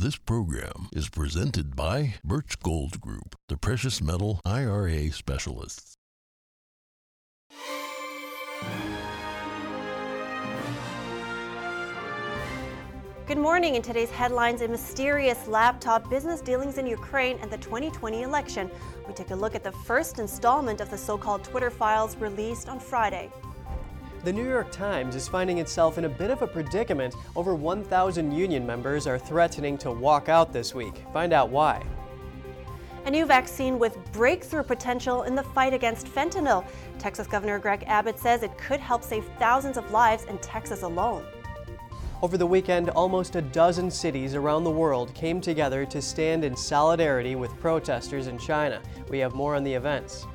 This program is presented by Birch Gold Group, the precious metal IRA specialists. Good morning. In today's headlines, a mysterious laptop, business dealings in Ukraine, and the 2020 election. We take a look at the first installment of the so called Twitter files released on Friday. The New York Times is finding itself in a bit of a predicament. Over 1,000 union members are threatening to walk out this week. Find out why. A new vaccine with breakthrough potential in the fight against fentanyl. Texas Governor Greg Abbott says it could help save thousands of lives in Texas alone. Over the weekend, almost a dozen cities around the world came together to stand in solidarity with protesters in China. We have more on the events.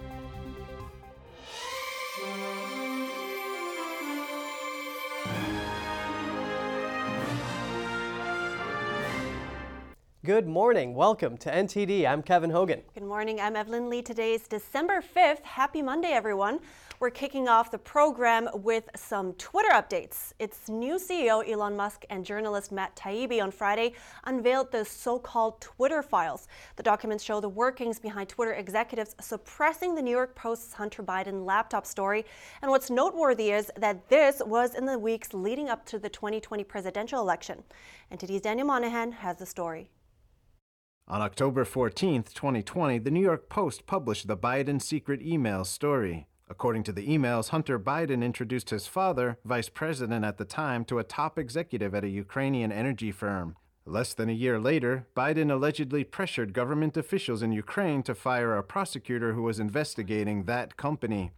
Good morning. Welcome to NTD. I'm Kevin Hogan. Good morning. I'm Evelyn Lee. Today is December 5th. Happy Monday, everyone. We're kicking off the program with some Twitter updates. Its new CEO, Elon Musk, and journalist Matt Taibbi on Friday unveiled the so called Twitter files. The documents show the workings behind Twitter executives suppressing the New York Post's Hunter Biden laptop story. And what's noteworthy is that this was in the weeks leading up to the 2020 presidential election. NTD's Daniel Monahan has the story. On October 14, 2020, the New York Post published the Biden secret email story. According to the emails, Hunter Biden introduced his father, vice president at the time, to a top executive at a Ukrainian energy firm. Less than a year later, Biden allegedly pressured government officials in Ukraine to fire a prosecutor who was investigating that company.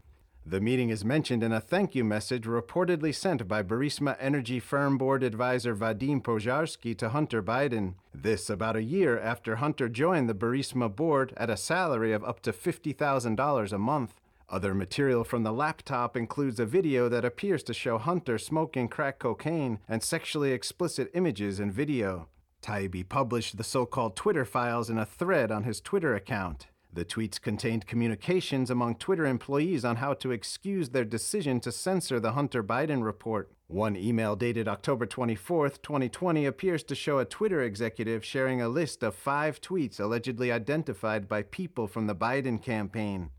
The meeting is mentioned in a thank you message reportedly sent by Burisma Energy Firm Board advisor Vadim Pozharsky to Hunter Biden. This about a year after Hunter joined the Burisma board at a salary of up to $50,000 a month. Other material from the laptop includes a video that appears to show Hunter smoking crack cocaine and sexually explicit images and video. Taibbi published the so called Twitter files in a thread on his Twitter account. The tweets contained communications among Twitter employees on how to excuse their decision to censor the Hunter Biden report. One email dated October 24, 2020, appears to show a Twitter executive sharing a list of five tweets allegedly identified by people from the Biden campaign.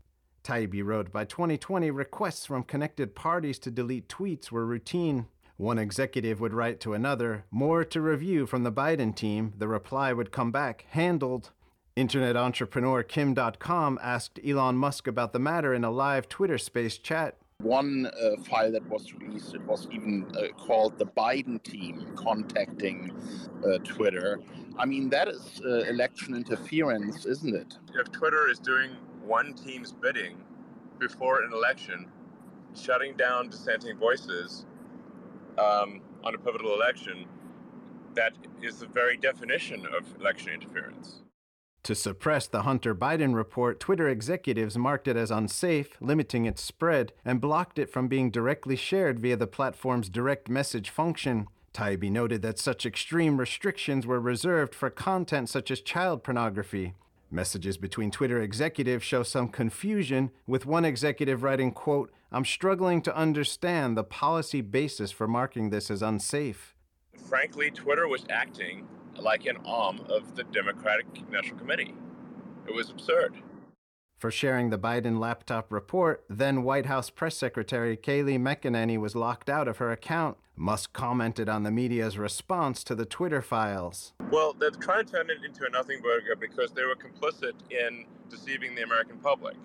Taibbi wrote, by 2020, requests from connected parties to delete tweets were routine. One executive would write to another, more to review from the Biden team. The reply would come back, handled. Internet entrepreneur Kim Dotcom asked Elon Musk about the matter in a live Twitter space chat. One uh, file that was released, it was even uh, called the Biden team contacting uh, Twitter. I mean, that is uh, election interference, isn't it? If Twitter is doing one team's bidding before an election, shutting down dissenting voices um, on a pivotal election, that is the very definition of election interference. To suppress the Hunter Biden report, Twitter executives marked it as unsafe, limiting its spread, and blocked it from being directly shared via the platform's direct message function. Taibbi noted that such extreme restrictions were reserved for content such as child pornography. Messages between Twitter executives show some confusion, with one executive writing, quote, I'm struggling to understand the policy basis for marking this as unsafe. Frankly, Twitter was acting like an arm of the Democratic National Committee. It was absurd. For sharing the Biden laptop report, then White House Press Secretary Kayleigh McEnany was locked out of her account. Musk commented on the media's response to the Twitter files. Well, they're trying to turn it into a nothing burger because they were complicit in deceiving the American public.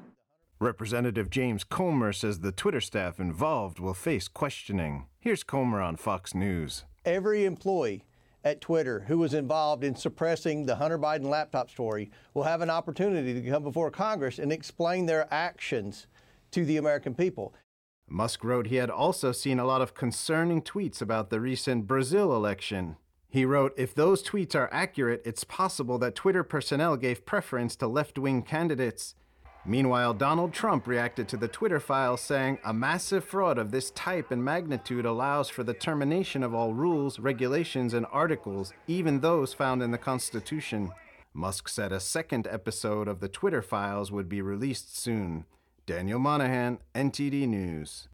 Representative James Comer says the Twitter staff involved will face questioning. Here's Comer on Fox News. Every employee at Twitter who was involved in suppressing the Hunter Biden laptop story will have an opportunity to come before Congress and explain their actions to the American people. Musk wrote he had also seen a lot of concerning tweets about the recent Brazil election. He wrote, If those tweets are accurate, it's possible that Twitter personnel gave preference to left wing candidates. Meanwhile, Donald Trump reacted to the Twitter file saying a massive fraud of this type and magnitude allows for the termination of all rules, regulations, and articles, even those found in the Constitution. Musk said a second episode of the Twitter files would be released soon. Daniel Monahan, NTD News.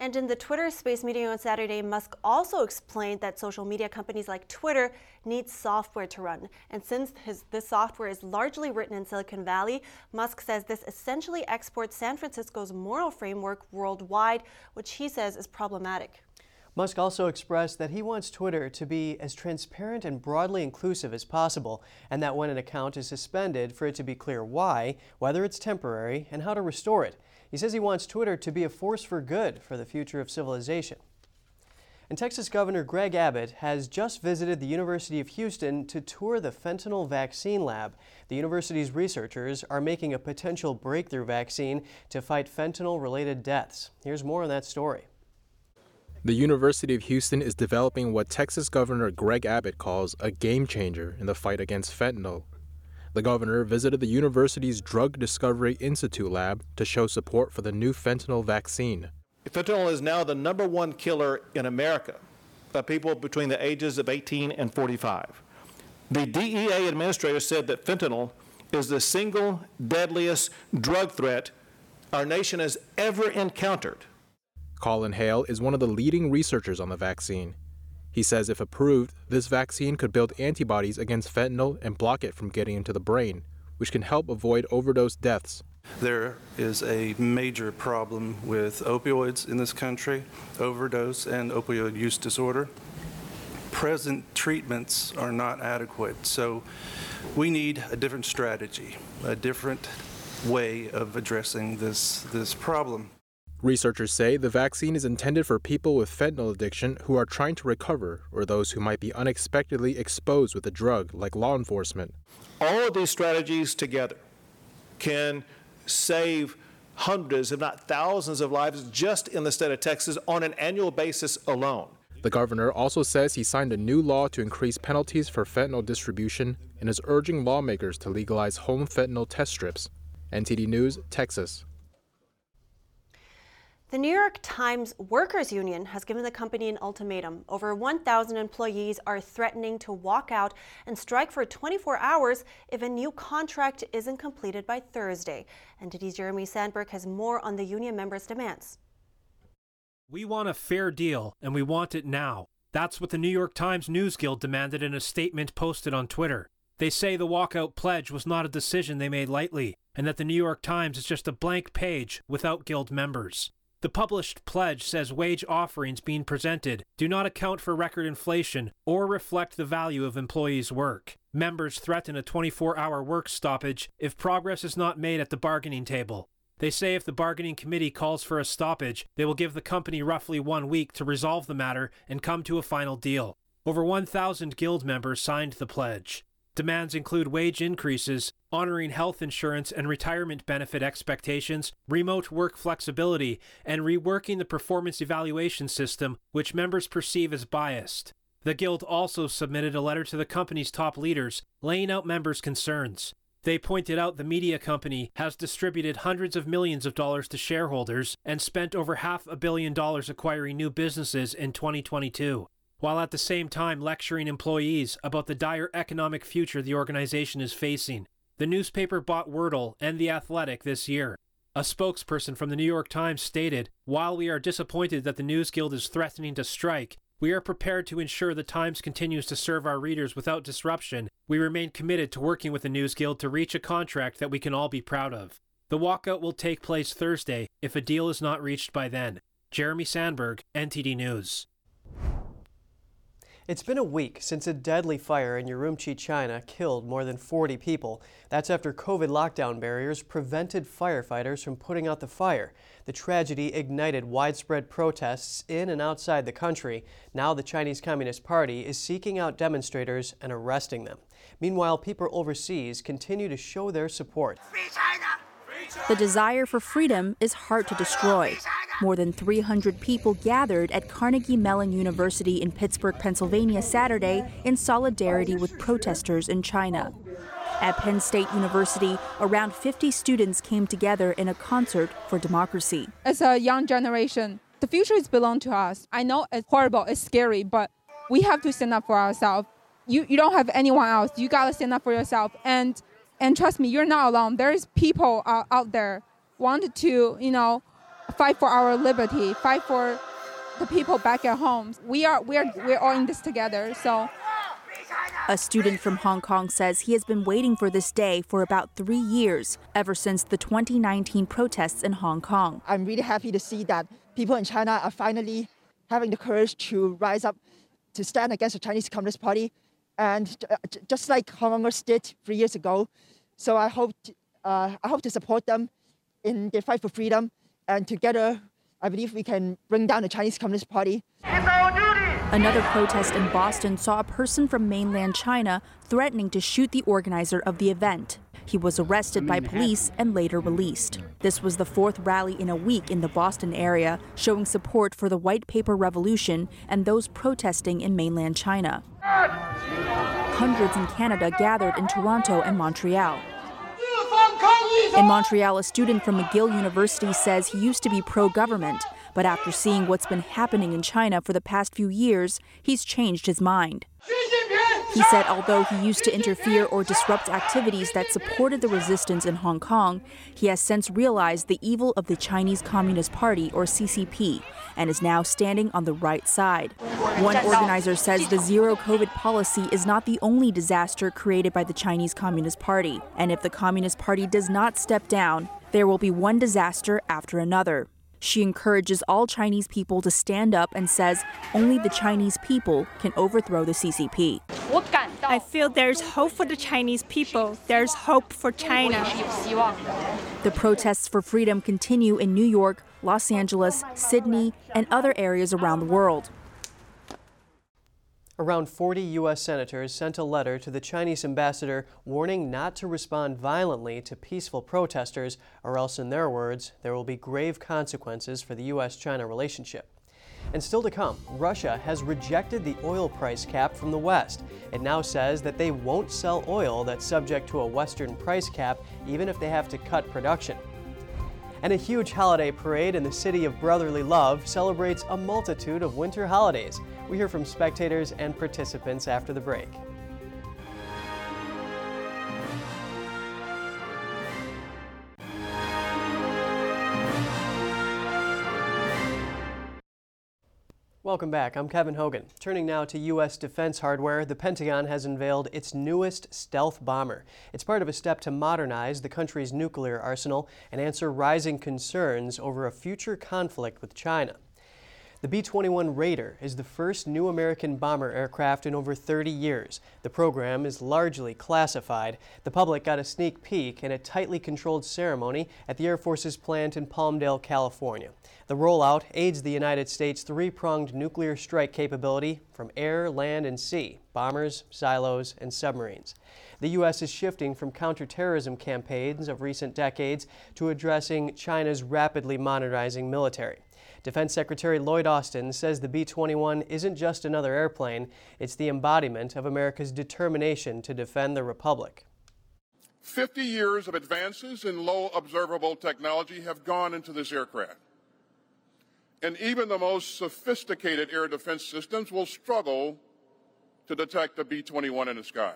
And in the Twitter Space meeting on Saturday, Musk also explained that social media companies like Twitter need software to run. And since his, this software is largely written in Silicon Valley, Musk says this essentially exports San Francisco's moral framework worldwide, which he says is problematic. Musk also expressed that he wants Twitter to be as transparent and broadly inclusive as possible, and that when an account is suspended, for it to be clear why, whether it's temporary, and how to restore it. He says he wants Twitter to be a force for good for the future of civilization. And Texas Governor Greg Abbott has just visited the University of Houston to tour the fentanyl vaccine lab. The university's researchers are making a potential breakthrough vaccine to fight fentanyl related deaths. Here's more on that story. The University of Houston is developing what Texas Governor Greg Abbott calls a game changer in the fight against fentanyl. The governor visited the university's Drug Discovery Institute lab to show support for the new fentanyl vaccine. Fentanyl is now the number one killer in America of people between the ages of 18 and 45. The DEA administrator said that fentanyl is the single deadliest drug threat our nation has ever encountered. Colin Hale is one of the leading researchers on the vaccine. He says if approved, this vaccine could build antibodies against fentanyl and block it from getting into the brain, which can help avoid overdose deaths. There is a major problem with opioids in this country, overdose and opioid use disorder. Present treatments are not adequate, so we need a different strategy, a different way of addressing this, this problem. Researchers say the vaccine is intended for people with fentanyl addiction who are trying to recover or those who might be unexpectedly exposed with the drug, like law enforcement. All of these strategies together can save hundreds, if not thousands, of lives just in the state of Texas on an annual basis alone. The governor also says he signed a new law to increase penalties for fentanyl distribution and is urging lawmakers to legalize home fentanyl test strips. NTD News, Texas. The New York Times Workers Union has given the company an ultimatum. Over 1,000 employees are threatening to walk out and strike for 24 hours if a new contract isn't completed by Thursday. NTD's Jeremy Sandberg has more on the union members' demands. We want a fair deal, and we want it now. That's what the New York Times News Guild demanded in a statement posted on Twitter. They say the walkout pledge was not a decision they made lightly, and that the New York Times is just a blank page without Guild members. The published pledge says wage offerings being presented do not account for record inflation or reflect the value of employees' work. Members threaten a 24 hour work stoppage if progress is not made at the bargaining table. They say if the bargaining committee calls for a stoppage, they will give the company roughly one week to resolve the matter and come to a final deal. Over 1,000 guild members signed the pledge. Demands include wage increases, honoring health insurance and retirement benefit expectations, remote work flexibility, and reworking the performance evaluation system, which members perceive as biased. The Guild also submitted a letter to the company's top leaders, laying out members' concerns. They pointed out the media company has distributed hundreds of millions of dollars to shareholders and spent over half a billion dollars acquiring new businesses in 2022 while at the same time lecturing employees about the dire economic future the organization is facing. The newspaper bought Wordle and The Athletic this year. A spokesperson from the New York Times stated While we are disappointed that the News Guild is threatening to strike, we are prepared to ensure the Times continues to serve our readers without disruption. We remain committed to working with the News Guild to reach a contract that we can all be proud of. The walkout will take place Thursday if a deal is not reached by then. Jeremy Sandberg, NTD News. It's been a week since a deadly fire in Urumqi, China killed more than 40 people. That's after COVID lockdown barriers prevented firefighters from putting out the fire. The tragedy ignited widespread protests in and outside the country. Now the Chinese Communist Party is seeking out demonstrators and arresting them. Meanwhile, people overseas continue to show their support. Free China! The desire for freedom is hard to destroy. More than 300 people gathered at Carnegie Mellon University in Pittsburgh, Pennsylvania Saturday in solidarity with protesters in China. At Penn State University, around 50 students came together in a concert for democracy. As a young generation, the future is belong to us. I know it's horrible, it's scary, but we have to stand up for ourselves. You, you don't have anyone else. You gotta stand up for yourself. And and trust me, you're not alone. There's people uh, out there want to, you know, fight for our liberty, fight for the people back at home. We are we are we're all in this together. So a student from Hong Kong says he has been waiting for this day for about three years, ever since the 2019 protests in Hong Kong. I'm really happy to see that people in China are finally having the courage to rise up to stand against the Chinese Communist Party, and uh, just like Hong Kongers did three years ago. So I hope to, uh, I hope to support them in their fight for freedom, and together I believe we can bring down the Chinese Communist Party. Another protest in Boston saw a person from mainland China threatening to shoot the organizer of the event. He was arrested by police and later released. This was the fourth rally in a week in the Boston area, showing support for the White Paper Revolution and those protesting in mainland China. Hundreds in Canada gathered in Toronto and Montreal. In Montreal, a student from McGill University says he used to be pro government, but after seeing what's been happening in China for the past few years, he's changed his mind. He said although he used to interfere or disrupt activities that supported the resistance in Hong Kong, he has since realized the evil of the Chinese Communist Party, or CCP, and is now standing on the right side. One organizer says the zero COVID policy is not the only disaster created by the Chinese Communist Party, and if the Communist Party does not step down, there will be one disaster after another. She encourages all Chinese people to stand up and says only the Chinese people can overthrow the CCP. I feel there's hope for the Chinese people. There's hope for China. The protests for freedom continue in New York, Los Angeles, Sydney, and other areas around the world. Around 40 U.S. senators sent a letter to the Chinese ambassador warning not to respond violently to peaceful protesters, or else, in their words, there will be grave consequences for the U.S. China relationship. And still to come, Russia has rejected the oil price cap from the West. It now says that they won't sell oil that's subject to a Western price cap, even if they have to cut production. And a huge holiday parade in the city of brotherly love celebrates a multitude of winter holidays. We hear from spectators and participants after the break. Welcome back. I'm Kevin Hogan. Turning now to U.S. defense hardware, the Pentagon has unveiled its newest stealth bomber. It's part of a step to modernize the country's nuclear arsenal and answer rising concerns over a future conflict with China. The B-21 Raider is the first new American bomber aircraft in over 30 years. The program is largely classified. The public got a sneak peek in a tightly controlled ceremony at the Air Force's plant in Palmdale, California. The rollout aids the United States' three-pronged nuclear strike capability from air, land, and sea, bombers, silos, and submarines. The U.S. is shifting from counterterrorism campaigns of recent decades to addressing China's rapidly modernizing military. Defense Secretary Lloyd Austin says the B 21 isn't just another airplane, it's the embodiment of America's determination to defend the Republic. 50 years of advances in low observable technology have gone into this aircraft. And even the most sophisticated air defense systems will struggle to detect the B 21 in the sky.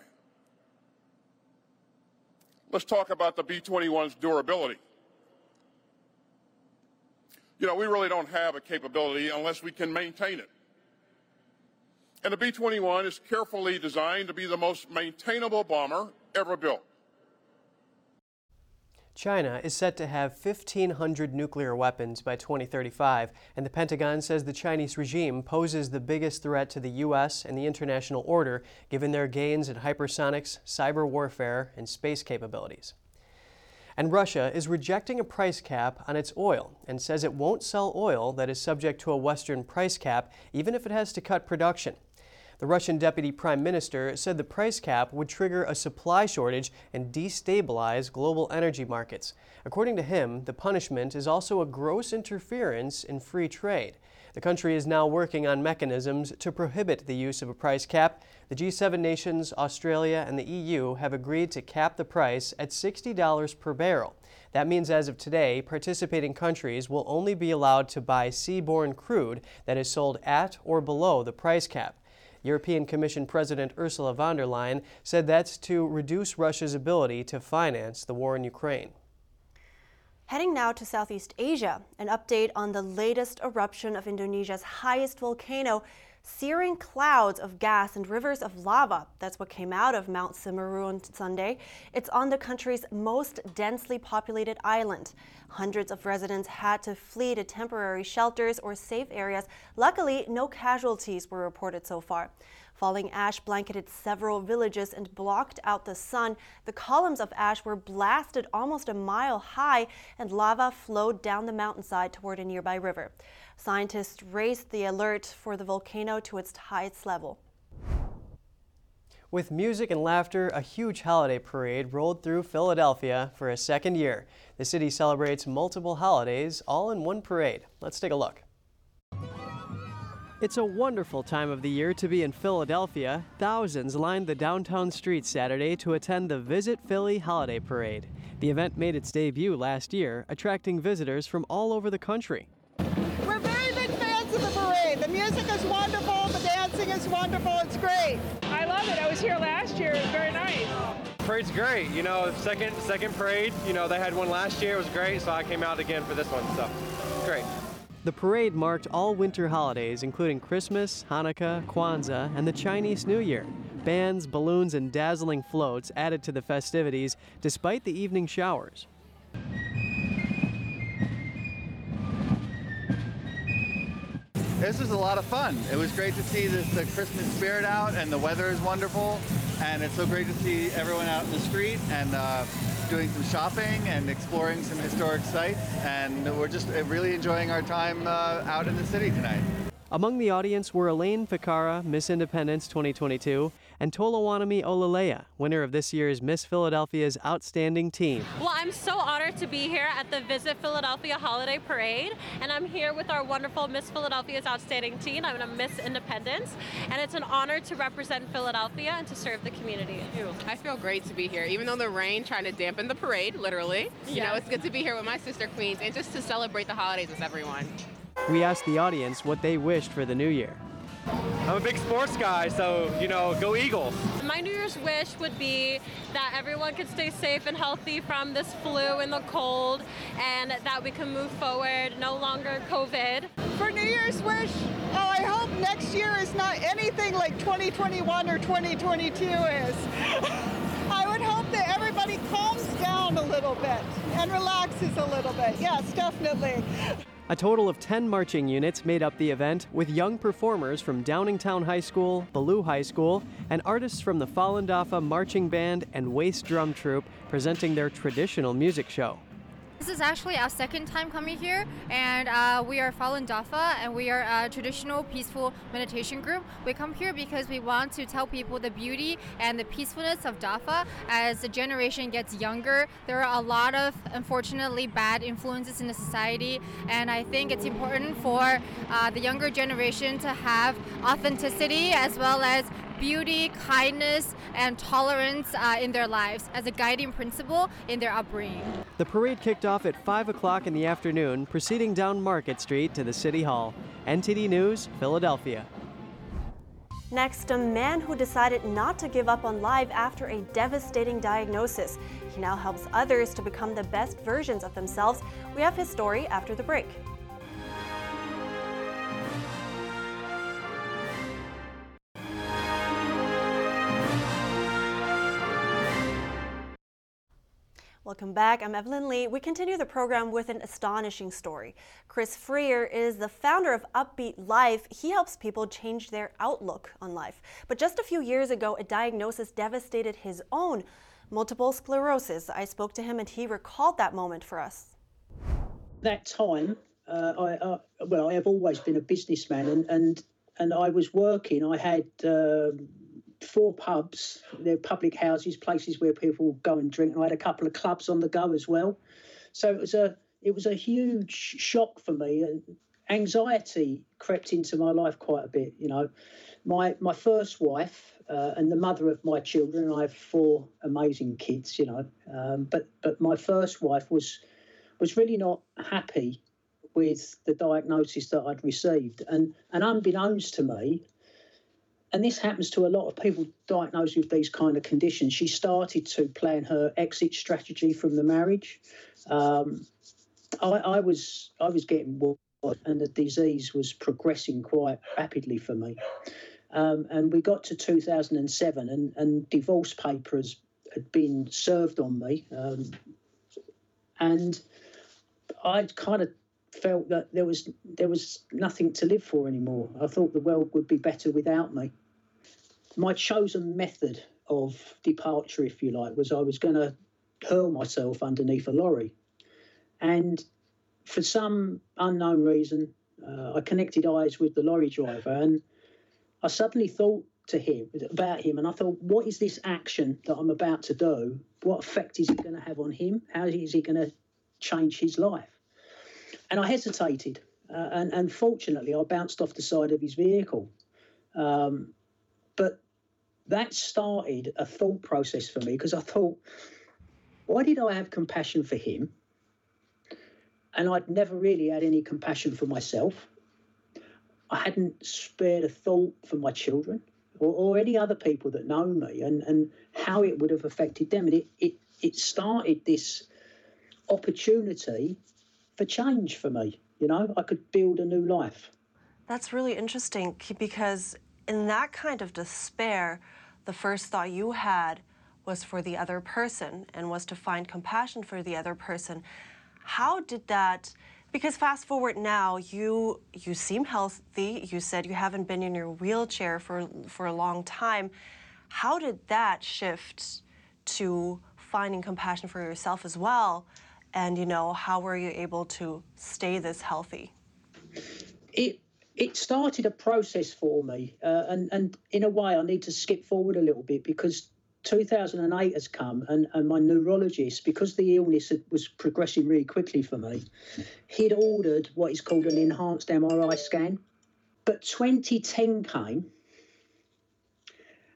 Let's talk about the B 21's durability you know, we really don't have a capability unless we can maintain it. And the B-21 is carefully designed to be the most maintainable bomber ever built. China is set to have 1,500 nuclear weapons by 2035, and the Pentagon says the Chinese regime poses the biggest threat to the U.S. and the international order, given their gains in hypersonics, cyber warfare, and space capabilities. And Russia is rejecting a price cap on its oil and says it won't sell oil that is subject to a Western price cap, even if it has to cut production. The Russian deputy prime minister said the price cap would trigger a supply shortage and destabilize global energy markets. According to him, the punishment is also a gross interference in free trade. The country is now working on mechanisms to prohibit the use of a price cap. The G7 nations, Australia, and the EU have agreed to cap the price at $60 per barrel. That means as of today, participating countries will only be allowed to buy seaborne crude that is sold at or below the price cap. European Commission President Ursula von der Leyen said that's to reduce Russia's ability to finance the war in Ukraine. Heading now to Southeast Asia, an update on the latest eruption of Indonesia's highest volcano, searing clouds of gas and rivers of lava. That's what came out of Mount Semeru on Sunday. It's on the country's most densely populated island. Hundreds of residents had to flee to temporary shelters or safe areas. Luckily, no casualties were reported so far. Falling ash blanketed several villages and blocked out the sun. The columns of ash were blasted almost a mile high, and lava flowed down the mountainside toward a nearby river. Scientists raised the alert for the volcano to its highest level. With music and laughter, a huge holiday parade rolled through Philadelphia for a second year. The city celebrates multiple holidays all in one parade. Let's take a look. It's a wonderful time of the year to be in Philadelphia. Thousands lined the downtown streets Saturday to attend the Visit Philly Holiday Parade. The event made its debut last year, attracting visitors from all over the country. We're very big fans of the parade. The music is wonderful, the dancing is wonderful, it's great. I love it. I was here last year. It was very nice. Parade's great. You know, second second parade. You know, they had one last year. It was great, so I came out again for this one. So, great. The parade marked all winter holidays, including Christmas, Hanukkah, Kwanzaa, and the Chinese New Year. Bands, balloons, and dazzling floats added to the festivities despite the evening showers. This was a lot of fun. It was great to see this, the Christmas spirit out, and the weather is wonderful. And it's so great to see everyone out in the street and uh, doing some shopping and exploring some historic sites. And we're just really enjoying our time uh, out in the city tonight. Among the audience were Elaine Ficarra, Miss Independence 2022, and Tolowanami Olalea, winner of this year's Miss Philadelphia's Outstanding Teen. Well, I'm so honored to be here at the Visit Philadelphia Holiday Parade, and I'm here with our wonderful Miss Philadelphia's Outstanding Teen. I'm a Miss Independence, and it's an honor to represent Philadelphia and to serve the community. I feel great to be here, even though the rain trying to dampen the parade, literally. You know, it's good to be here with my sister queens and just to celebrate the holidays with everyone. We asked the audience what they wished for the new year. I'm a big sports guy, so you know, go Eagles. My New Year's wish would be that everyone could stay safe and healthy from this flu and the cold, and that we can move forward, no longer COVID. For New Year's wish, oh, I hope next year is not anything like 2021 or 2022 is. I would hope that everybody calms down a little bit and relaxes a little bit. Yes, definitely. A total of 10 marching units made up the event, with young performers from Downingtown High School, Ballou High School, and artists from the Falun Dafa Marching Band and Waist Drum Troupe presenting their traditional music show. This is actually our second time coming here, and uh, we are Falun Dafa, and we are a traditional peaceful meditation group. We come here because we want to tell people the beauty and the peacefulness of Dafa. As the generation gets younger, there are a lot of, unfortunately, bad influences in the society, and I think it's important for uh, the younger generation to have authenticity as well as beauty, kindness, and tolerance uh, in their lives as a guiding principle in their upbringing. The parade kicked off at 5 o'clock in the afternoon, proceeding down Market Street to the City Hall. NTD News, Philadelphia. Next, a man who decided not to give up on life after a devastating diagnosis. He now helps others to become the best versions of themselves. We have his story after the break. Welcome back. I'm Evelyn Lee. We continue the program with an astonishing story. Chris Freer is the founder of Upbeat Life. He helps people change their outlook on life. But just a few years ago, a diagnosis devastated his own multiple sclerosis. I spoke to him and he recalled that moment for us. that time, uh, I, uh, well, I have always been a businessman, and and, and I was working. I had uh, four pubs, they're public houses, places where people go and drink, and I had a couple of clubs on the go as well. So it was a it was a huge shock for me, and anxiety crept into my life quite a bit. You know, my my first wife. Uh, and the mother of my children, I have four amazing kids, you know. Um, but but my first wife was was really not happy with the diagnosis that I'd received. And, and unbeknownst to me, and this happens to a lot of people diagnosed with these kind of conditions, she started to plan her exit strategy from the marriage. Um, I, I was I was getting worse, and the disease was progressing quite rapidly for me. Um, and we got to 2007, and, and divorce papers had been served on me, um, and I kind of felt that there was there was nothing to live for anymore. I thought the world would be better without me. My chosen method of departure, if you like, was I was going to hurl myself underneath a lorry. And for some unknown reason, uh, I connected eyes with the lorry driver and I suddenly thought to him about him and I thought, what is this action that I'm about to do? What effect is it going to have on him? How is he going to change his life? And I hesitated. Uh, and, and fortunately, I bounced off the side of his vehicle. Um, but that started a thought process for me because I thought, why did I have compassion for him? And I'd never really had any compassion for myself. I hadn't spared a thought for my children or, or any other people that know me and, and how it would have affected them. And it, it, it started this opportunity for change for me. You know, I could build a new life. That's really interesting because in that kind of despair, the first thought you had was for the other person and was to find compassion for the other person. How did that? Because fast forward now, you you seem healthy. You said you haven't been in your wheelchair for for a long time. How did that shift to finding compassion for yourself as well? And you know, how were you able to stay this healthy? It it started a process for me, uh, and and in a way, I need to skip forward a little bit because 2008 has come, and, and my neurologist, because the illness was progressing really quickly for me, he'd ordered what is called an enhanced MRI scan. But 2010 came,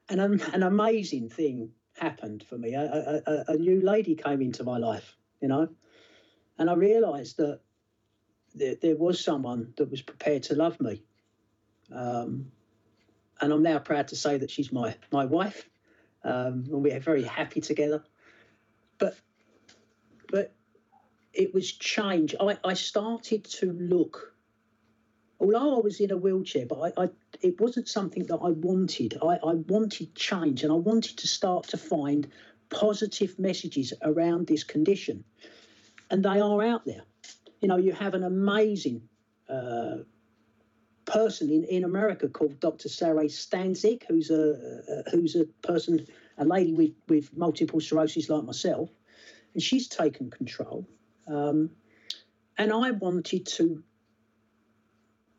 and an, an amazing thing happened for me. A, a, a new lady came into my life, you know, and I realised that there, there, was someone that was prepared to love me. Um, and I'm now proud to say that she's my, my wife um, and we are very happy together. But but it was change. I, I started to look. Although I was in a wheelchair, but I, I it wasn't something that I wanted. I, I wanted change, and I wanted to start to find positive messages around this condition, and they are out there. You know, you have an amazing uh, person in, in America called Dr. Sarah Stanzik, who's a, who's a person, a lady with, with multiple sclerosis like myself, and she's taken control. Um, and I wanted to,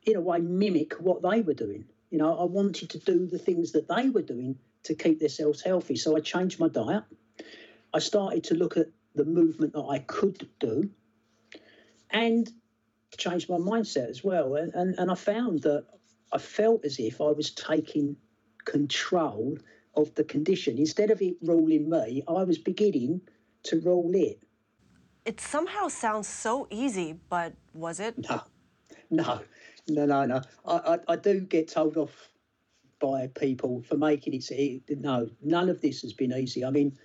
in a way, mimic what they were doing. You know, I wanted to do the things that they were doing to keep themselves healthy. So I changed my diet. I started to look at the movement that I could do. And changed my mindset as well. And, and, and I found that I felt as if I was taking control of the condition. Instead of it ruling me, I was beginning to rule it. It somehow sounds so easy, but was it? No, no, no, no, no. I, I, I do get told off by people for making it. No, none of this has been easy. I mean,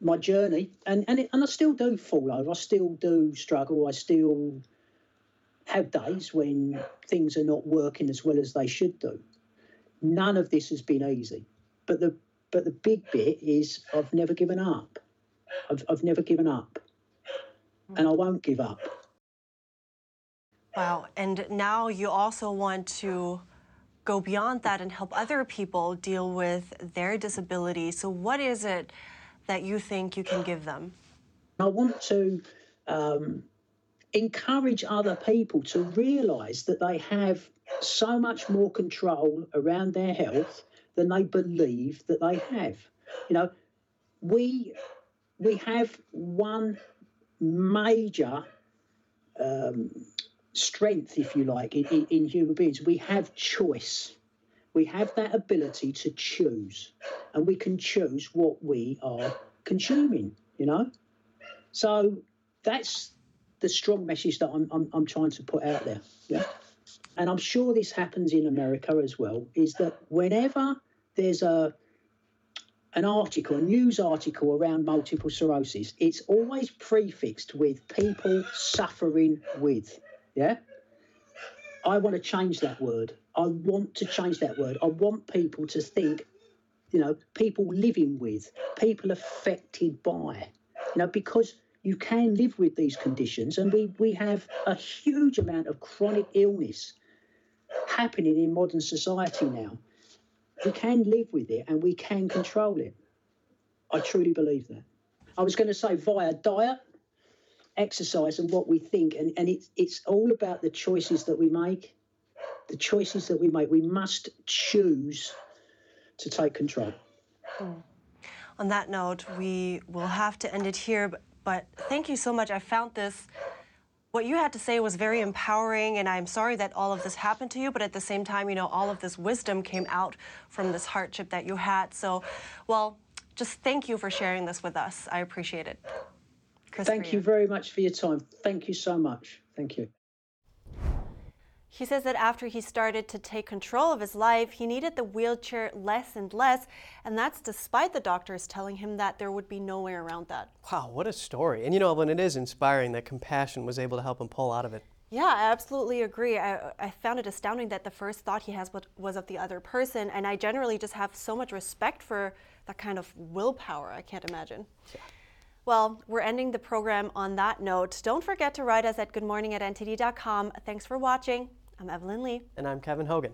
my journey, and and, it, and I still do fall over. I still do struggle. I still have days when things are not working as well as they should do. None of this has been easy. But the but the big bit is I've never given up. I've I've never given up. Hmm. And I won't give up. Wow. And now you also want to go beyond that and help other people deal with their disability. So what is it that you think you can give them? I want to um, encourage other people to realize that they have so much more control around their health than they believe that they have. You know, we we have one major um, strength, if you like, in, in, in human beings. We have choice. We have that ability to choose, and we can choose what we are consuming. You know, so that's the strong message that I'm, I'm, I'm trying to put out there. Yeah. And I'm sure this happens in America as well, is that whenever there's a an article, a news article around multiple sclerosis, it's always prefixed with people suffering with. Yeah? I want to change that word. I want to change that word. I want people to think, you know, people living with, people affected by, you know, because you can live with these conditions and we, we have a huge amount of chronic illness happening in modern society now. We can live with it and we can control it. I truly believe that. I was going to say via diet, exercise, and what we think, and, and it's, it's all about the choices that we make. The choices that we make. We must choose to take control. Hmm. On that note, we will have to end it here, but, but thank you so much. I found this. What you had to say was very empowering, and I'm sorry that all of this happened to you, but at the same time, you know, all of this wisdom came out from this hardship that you had. So, well, just thank you for sharing this with us. I appreciate it. Chris, Thank for you very much for your time. Thank you so much. Thank you. He says that after he started to take control of his life, he needed the wheelchair less and less, and that's despite the doctors telling him that there would be no way around that. Wow, what a story. And you know, Evelyn, it is inspiring that compassion was able to help him pull out of it. Yeah, I absolutely agree. I, I found it astounding that the first thought he has was of the other person, and I generally just have so much respect for that kind of willpower. I can't imagine. Yeah. Well, we're ending the program on that note. Don't forget to write us at goodmorning at ntd.com. Thanks for watching. I'm Evelyn Lee. And I'm Kevin Hogan.